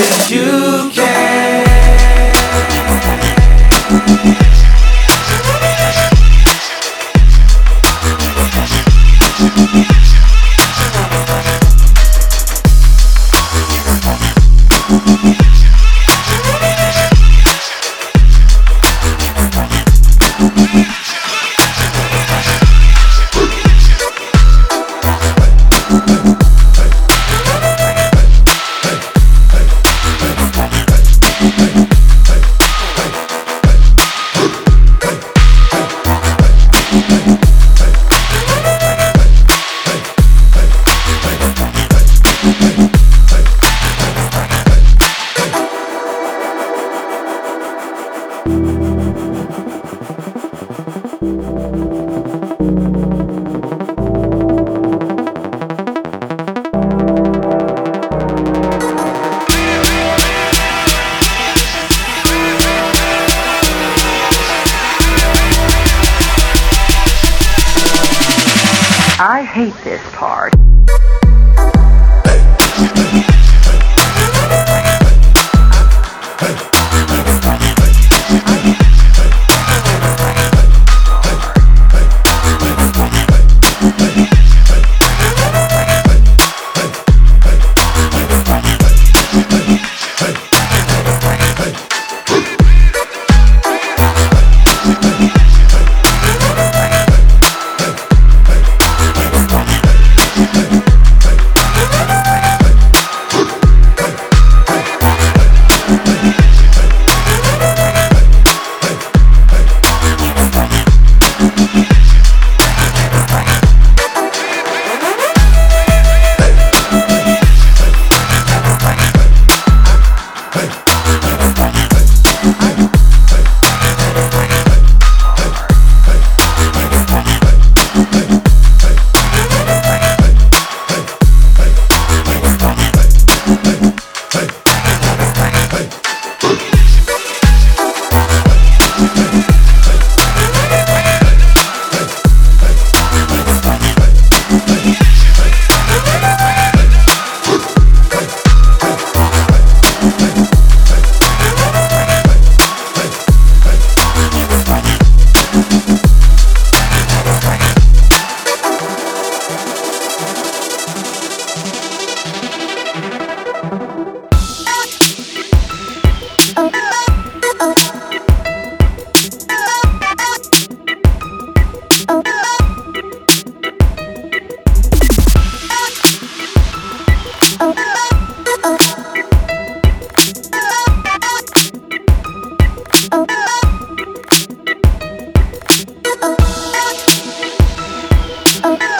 Cause you hate this part. oh.